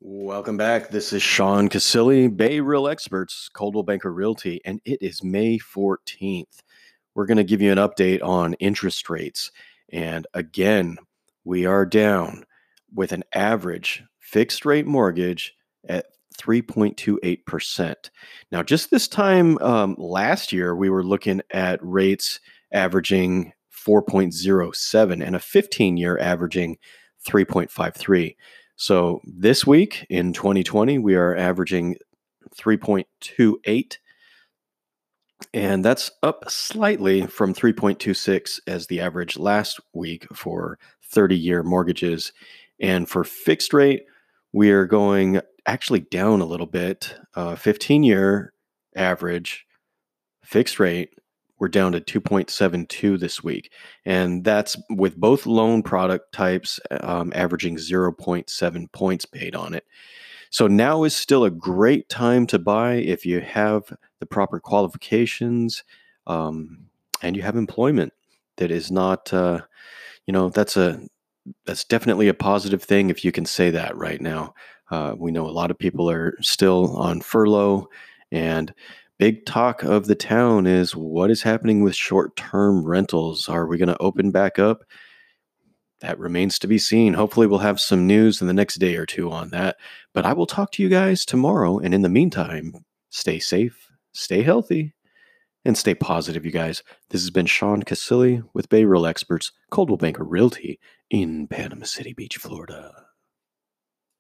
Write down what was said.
Welcome back. This is Sean Casilli, Bay Real Experts, Coldwell Banker Realty, and it is May 14th. We're going to give you an update on interest rates. And again, we are down with an average fixed rate mortgage at 3.28%. Now, just this time um, last year, we were looking at rates averaging 4.07 and a 15 year averaging 3.53. So this week in 2020, we are averaging 3.28, and that's up slightly from 3.26 as the average last week for 30 year mortgages. And for fixed rate, we are going actually down a little bit. Uh, 15 year average fixed rate we're down to 2.72 this week. And that's with both loan product types um, averaging 0.7 points paid on it. So now is still a great time to buy if you have the proper qualifications um, and you have employment that is not, uh, you know, that's a that's definitely a positive thing if you can say that right now. Uh, we know a lot of people are still on furlough, and big talk of the town is what is happening with short term rentals? Are we going to open back up? That remains to be seen. Hopefully, we'll have some news in the next day or two on that. But I will talk to you guys tomorrow. And in the meantime, stay safe, stay healthy, and stay positive, you guys. This has been Sean Casilli with Bay Real Experts, Coldwell Banker Realty in Panama City Beach, Florida.